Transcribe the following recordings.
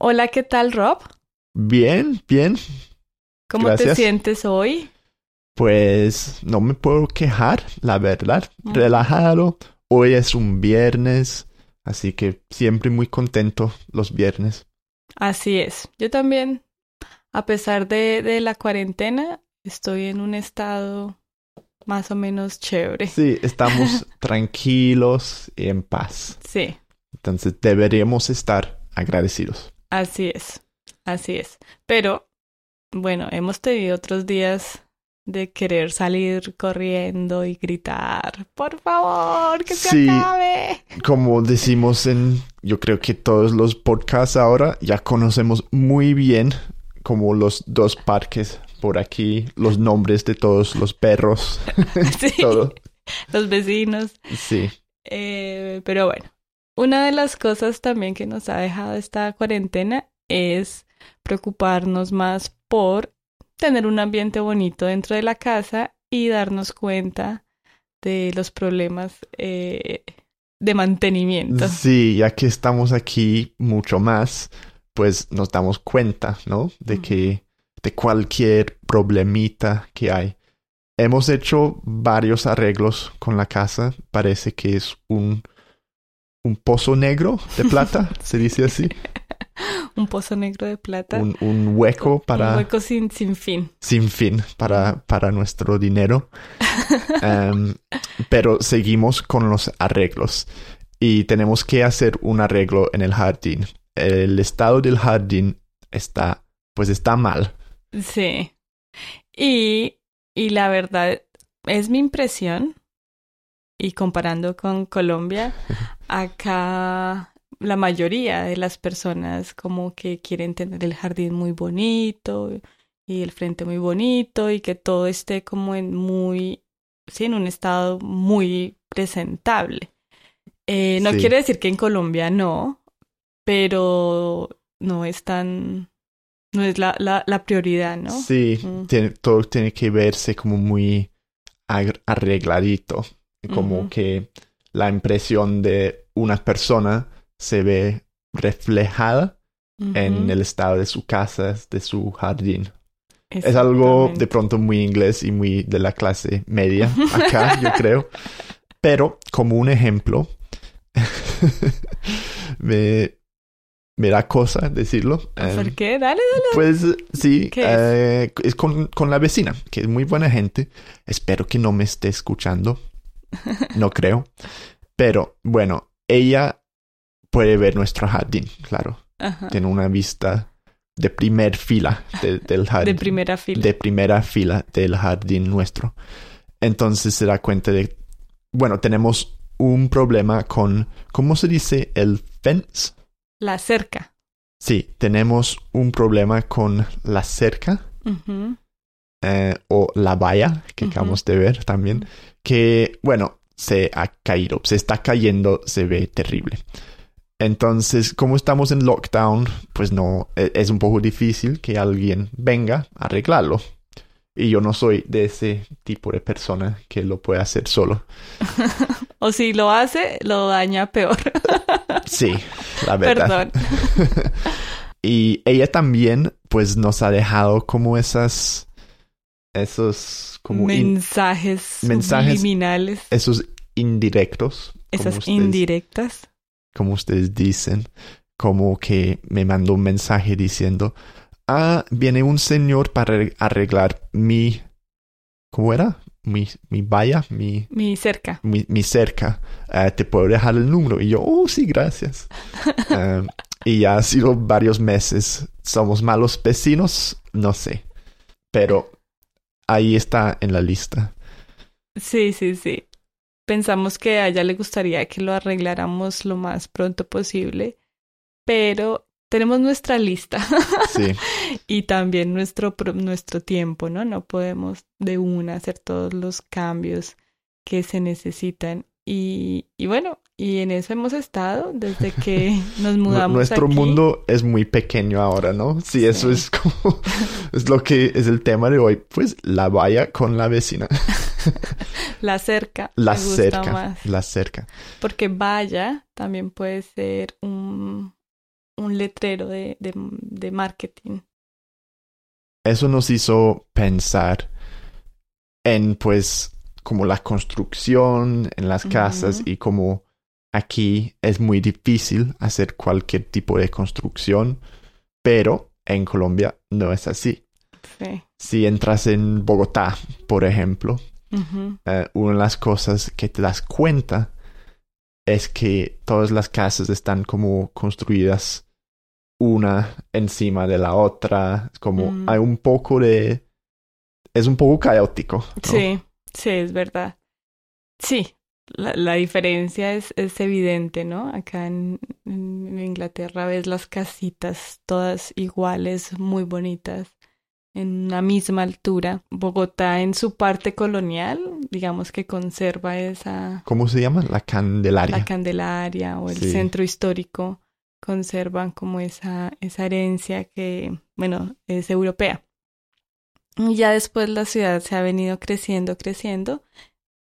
Hola, ¿qué tal, Rob? Bien, bien. ¿Cómo te sientes hoy? Pues no me puedo quejar, la verdad. Mm. Relajado. Hoy es un viernes, así que siempre muy contento los viernes. Así es. Yo también, a pesar de, de la cuarentena, estoy en un estado más o menos chévere. Sí, estamos tranquilos y en paz. Sí, Entonces deberíamos estar agradecidos. Así es. Así es. Pero, bueno, hemos tenido otros días de querer salir corriendo y gritar, por favor, que se Sí. acabe. Como decimos en, yo creo que todos los podcasts ahora ya conocemos muy bien como los dos parques por aquí, los nombres de todos los perros, Sí, todo. los vecinos. Sí, Eh, pero bueno, una de las cosas también que nos ha dejado esta cuarentena es preocuparnos más por tener un ambiente bonito dentro de la casa y darnos cuenta de los problemas eh, de mantenimiento. sí, ya que estamos aquí mucho más, pues nos damos cuenta, ¿no? De que, de cualquier problemita que hay. Hemos hecho varios arreglos con la casa. Parece que es un, un pozo negro de plata, se dice así. Un pozo negro de plata. Un, un hueco para... Un hueco sin, sin fin. sin fin para, para nuestro dinero. Em, pero seguimos con los arreglos y tenemos que hacer un arreglo en el jardín. El estado del jardín está, pues está mal. Sí. Y, y la verdad, es mi impresión, y comparando con Colombia, acá la mayoría de las personas como que quieren tener el jardín muy bonito y el frente muy bonito y que todo esté como en muy, sí, en un estado muy presentable. Eh, no Sí. quiere decir que en Colombia no, pero no es tan, no es la, la, la prioridad, ¿no? Sí, Mm. tiene- todo tiene que verse como muy arregladito. Como que la impresión de una persona se ve reflejada en Ujú. el estado de su casa, de su jardín. Es algo de pronto muy inglés y muy de la clase media acá, yo creo. Pero como un ejemplo, me, me da cosa decirlo. ¿Por Em, qué? Dale, pues sí, eh, es con, con la vecina, que es muy buena gente. Espero que no me esté escuchando. No creo. Pero bueno, ella puede ver nuestro jardín, claro. Ajá. Tiene una vista de primer fila de- del De jardín primera fila. de primera fila del jardín nuestro. Entonces se da cuenta de, bueno, tenemos un problema con, ¿cómo se dice? El fence. La cerca. Sí, tenemos un problema con la cerca. Eh, o la valla que acabamos de ver también, que, bueno, se ha caído, se está cayendo, se ve terrible. Entonces, como estamos en lockdown, pues no, e- es un poco difícil que alguien venga a arreglarlo. Y yo no soy de ese tipo de persona que lo puede hacer solo. O si lo hace, lo daña peor. Sí, la verdad. Perdón. Y ella también, pues, nos ha dejado como esas, esos, como mensajes, mensajes- subliminales. esos indirectos. como Esas ustedes- indirectas. como ustedes dicen, como que me mandó un mensaje diciendo, ah, viene un señor para arreglar mi, ¿cómo era? Mi, mi valla, mi, Mi cerca. mi, mi cerca. Eh, te puedo dejar el número. Y yo, oh, sí, gracias. Um, y ya ha sido varios meses. ¿Somos malos vecinos? No sé. Pero ahí está en la lista. Sí, sí, sí. Pensamos que a ella le gustaría que lo arregláramos lo más pronto posible, pero tenemos nuestra lista Sí, y también nuestro, nuestro tiempo, ¿no? No podemos de una hacer todos los cambios que se necesitan. Y, y bueno, y en eso hemos estado desde que nos mudamos. Nuestro aquí. mundo es muy pequeño ahora, ¿no? Sí, eso es como, es lo que es el tema de hoy. Pues la valla con la vecina. La cerca. La me gusta cerca, más. la cerca. Porque vaya también puede ser un, un letrero de, de, de marketing. Eso nos hizo pensar en pues como la construcción en las casas y como aquí es muy difícil hacer cualquier tipo de construcción, pero en Colombia no es así. Sí. Si entras en Bogotá, por ejemplo, eh, una de las cosas que te das cuenta es que todas las casas están como construidas una encima de la otra, como Mm. hay un poco de... es un poco caótico. ¿no? Sí, sí, es verdad. Sí, la, la diferencia es, es evidente, ¿no? Acá en, en Inglaterra ves las casitas todas iguales, muy bonitas, en una misma altura. Bogotá en su parte colonial, digamos que conserva esa, ¿Cómo se llama? La Candelaria. la Candelaria o el Sí. centro histórico, conservan como esa, esa herencia que, bueno, es europea. Y ya después la ciudad se ha venido creciendo, creciendo,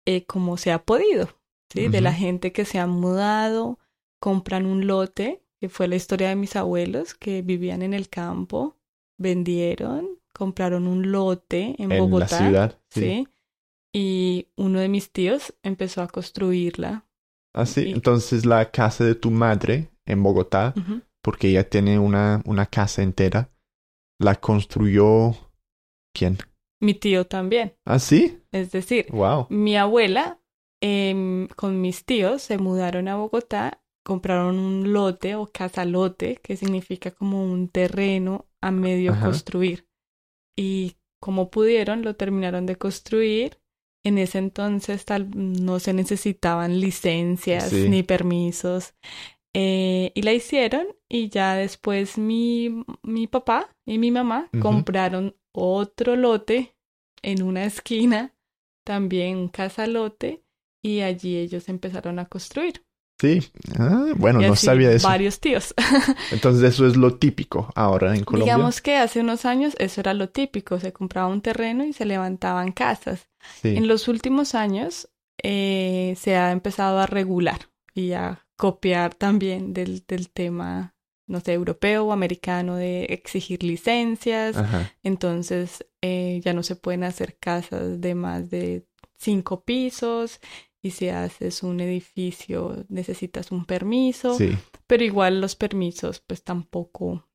eh, como se ha podido, ¿sí? De la gente que se ha mudado, compran un lote, que fue la historia de mis abuelos, que vivían en el campo, vendieron, compraron un lote en, en Bogotá, la ciudad. Sí. ¿sí? Y uno de mis tíos empezó a construirla. Ah, sí. Y- Entonces la casa de tu madre en Bogotá, porque ella tiene una, una casa entera, la construyó... ¿Quién? Mi tío también. Ah, sí. Es decir, Wow. mi abuela em, con mis tíos se mudaron a Bogotá, compraron un lote o casa lote, que significa como un terreno a medio Ajá. construir. Y como pudieron, lo terminaron de construir. En ese entonces tal, no se necesitaban licencias Sí. ni permisos. Eh, y la hicieron y ya después mi, mi papá y mi mamá compraron otro lote en una esquina, también un casalote, y allí ellos empezaron a construir. Sí. Ah, bueno, y no sabía eso. varios tíos. Entonces eso es lo típico ahora en Colombia. Digamos que hace unos años eso era lo típico, se compraba un terreno y se levantaban casas. sí. En los últimos años eh, se ha empezado a regular y a copiar también del, del tema, no sé, europeo o americano de exigir licencias. Ajá. Entonces eh, ya no se pueden hacer casas de más de cinco pisos y si haces un edificio necesitas un permiso, Sí. pero igual los permisos pues tampoco,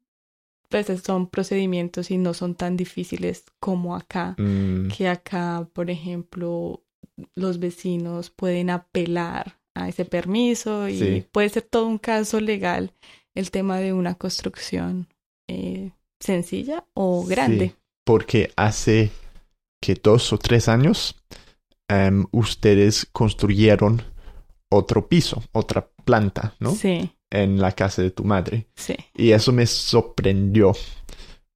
pues son procedimientos y no son tan difíciles como acá Mm, que acá, por ejemplo, los vecinos pueden apelar a ese permiso y Sí. puede ser todo un caso legal el tema de una construcción eh, sencilla o grande. Sí, porque hace que dos o tres años em, ustedes construyeron otro piso, otra planta, ¿no? Sí, En la casa de tu madre. sí. Y eso me sorprendió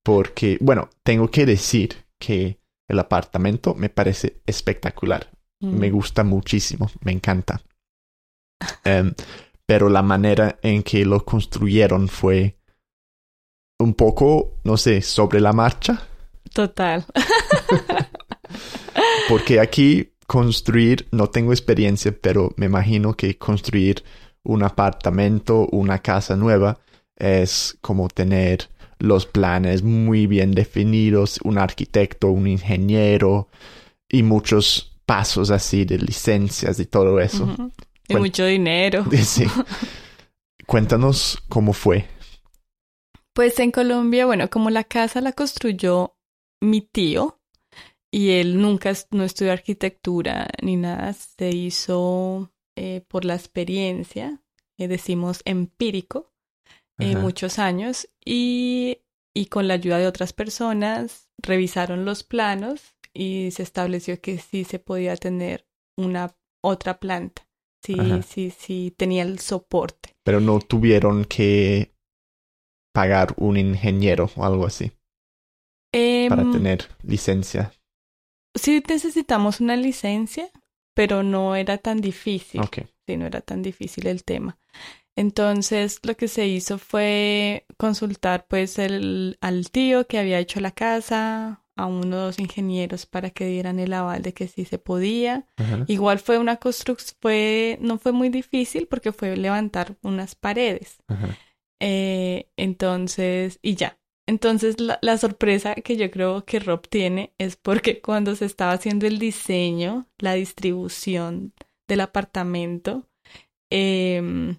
porque, bueno, tengo que decir que el apartamento me parece espectacular. Mm. Me gusta muchísimo, me encanta. Em, pero la manera en que lo construyeron fue un poco, no sé, sobre la marcha. Total. Porque aquí construir, no tengo experiencia, pero me imagino que construir un apartamento, una casa nueva, es como tener los planes muy bien definidos, un arquitecto, un ingeniero y muchos pasos así de licencias y todo eso. Y mucho dinero. Sí. Cuéntanos cómo fue. Pues en Colombia, bueno, como la casa la construyó mi tío y él nunca no estudió arquitectura ni nada, se hizo eh, por la experiencia, eh, decimos empírico, eh, muchos años y, y con la ayuda de otras personas revisaron los planos y se estableció que sí se podía tener una otra planta, sí, Ajá. sí, sí tenía el soporte. Pero no tuvieron que pagar un ingeniero o algo así para Em, tener licencia. Sí necesitamos una licencia, pero no era tan difícil. Ok. Sí, no era tan difícil el tema. Entonces, lo que se hizo fue consultar pues el, al tío que había hecho la casa, a uno o dos ingenieros para que dieran el aval de que sí se podía. Ajá. Igual fue una construcción, fue, no fue muy difícil porque fue levantar unas paredes. Eh, entonces, y ya. Entonces, la, la, sorpresa que yo creo que Rob tiene es porque cuando se estaba haciendo el diseño, la distribución del apartamento, eh,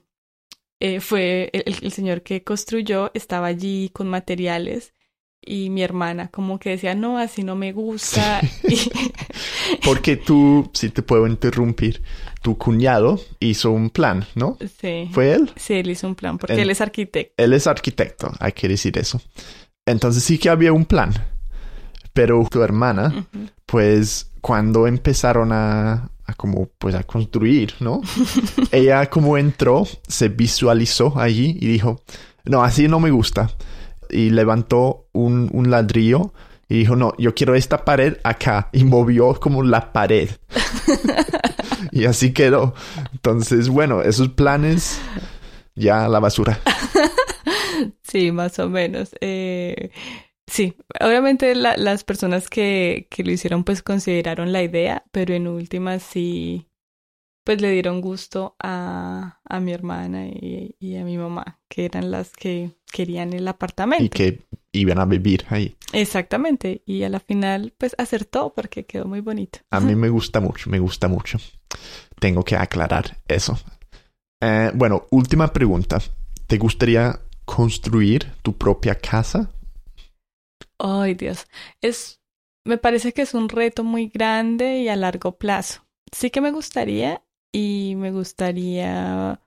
eh, fue el, el, señor que construyó, estaba allí con materiales y mi hermana como que decía, no, así no me gusta. Sí. Porque tú, si te puedo interrumpir, tu cuñado hizo un plan, ¿no? Sí. ¿Fue él? Sí, él hizo un plan, porque él, él es arquitecto. Él es arquitecto, hay que decir eso. Entonces sí que había un plan. Pero tu hermana, uh -huh. pues cuando empezaron a, a como pues a construir, ¿no? Ella como entró, se visualizó allí y dijo, no, así no me gusta. Y levantó un, un ladrillo y dijo, no, yo quiero esta pared acá. Y movió como la pared. y así quedó. Entonces, bueno, esos planes ya a la basura. sí, más o menos. Eh, sí, obviamente la, las personas que, que lo hicieron pues consideraron la idea, pero en últimas sí, pues le dieron gusto a, a mi hermana y, y, a mi mamá, que eran las que querían el apartamento. Y que iban a vivir ahí. Exactamente, y a la final pues acertó porque quedó muy bonito. A mí me gusta mucho, me gusta mucho. Tengo que aclarar eso. Eh, bueno, última pregunta. ¿Te gustaría construir tu propia casa? Ay, Dios. Es, me parece que es un reto muy grande y a largo plazo. Sí que me gustaría y me gustaría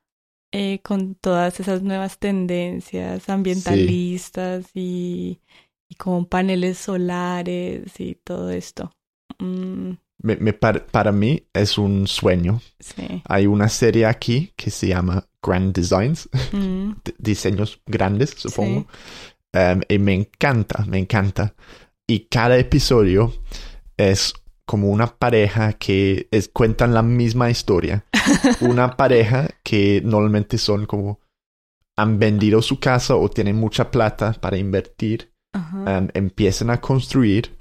eh, con todas esas nuevas tendencias ambientalistas sí. y, y, con paneles solares y todo esto. Mm. Me, me para, para, mí es un sueño. Sí. Hay una serie aquí que se llama Grand Designs, mm. diseños grandes, supongo. Sí. Um, y me encanta, me encanta. Y cada episodio es como una pareja que es, cuentan la misma historia. una pareja que normalmente son como han vendido su casa o tienen mucha plata para invertir, uh -huh. um, empiezan a construir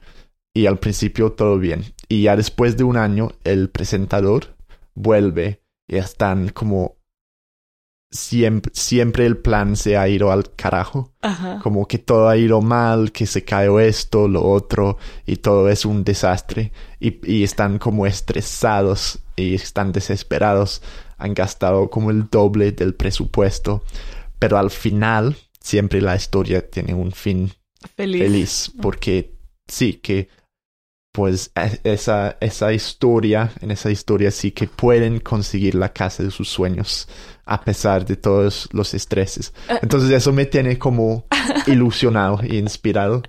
y al principio todo bien. Y ya después de un año el presentador vuelve y están como siempre, siempre el plan se ha ido al carajo. Ajá. Como que todo ha ido mal, que se cayó esto, lo otro, y todo es un desastre. Y, y están como estresados y están desesperados. Han gastado como el doble del presupuesto. Pero al final, siempre la historia tiene un fin feliz. feliz porque sí, que pues esa, esa historia, en esa historia sí que pueden conseguir la casa de sus sueños a pesar de todos los estreses. Entonces eso me tiene como ilusionado e inspirado.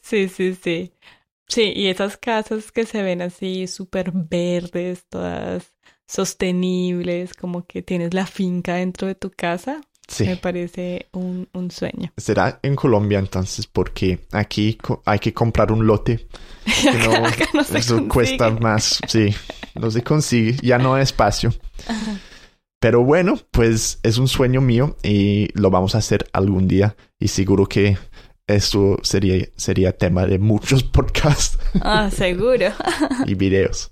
Sí, sí, sí. Sí, y esas casas que se ven así súper verdes, todas sostenibles, como que tienes la finca dentro de tu casa. Sí. Me parece un, un sueño. Será en Colombia entonces, porque aquí hay que comprar un lote. Que no, no eso consigue. cuesta más. Sí, no se consigue. Ya no hay espacio. Pero bueno, pues es un sueño mío y lo vamos a hacer algún día. Y seguro que esto sería, sería tema de muchos podcasts. Ah, seguro. y videos.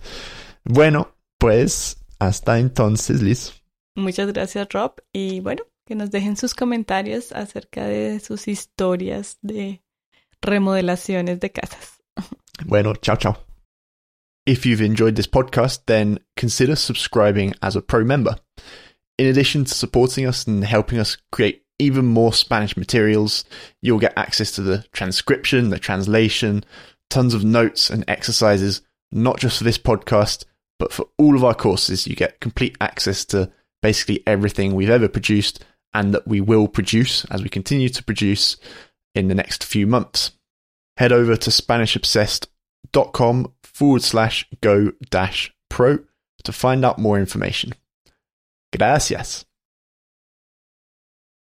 Bueno, pues hasta entonces, Liz. Muchas gracias, Rob. Y bueno, que nos dejen sus comentarios acerca de sus historias de remodelaciones de casas. Bueno, ciao, ciao. If you've enjoyed this podcast, then consider subscribing as a pro member. In addition to supporting us and helping us create even more Spanish materials, you'll get access to the transcription, the translation, tons of notes and exercises, not just for this podcast, but for all of our courses. You get complete access to basically everything we've ever produced and that we will produce as we continue to produce in the next few months. Head over to SpanishObsessed.com forward slash go dash pro to find out more information. Gracias.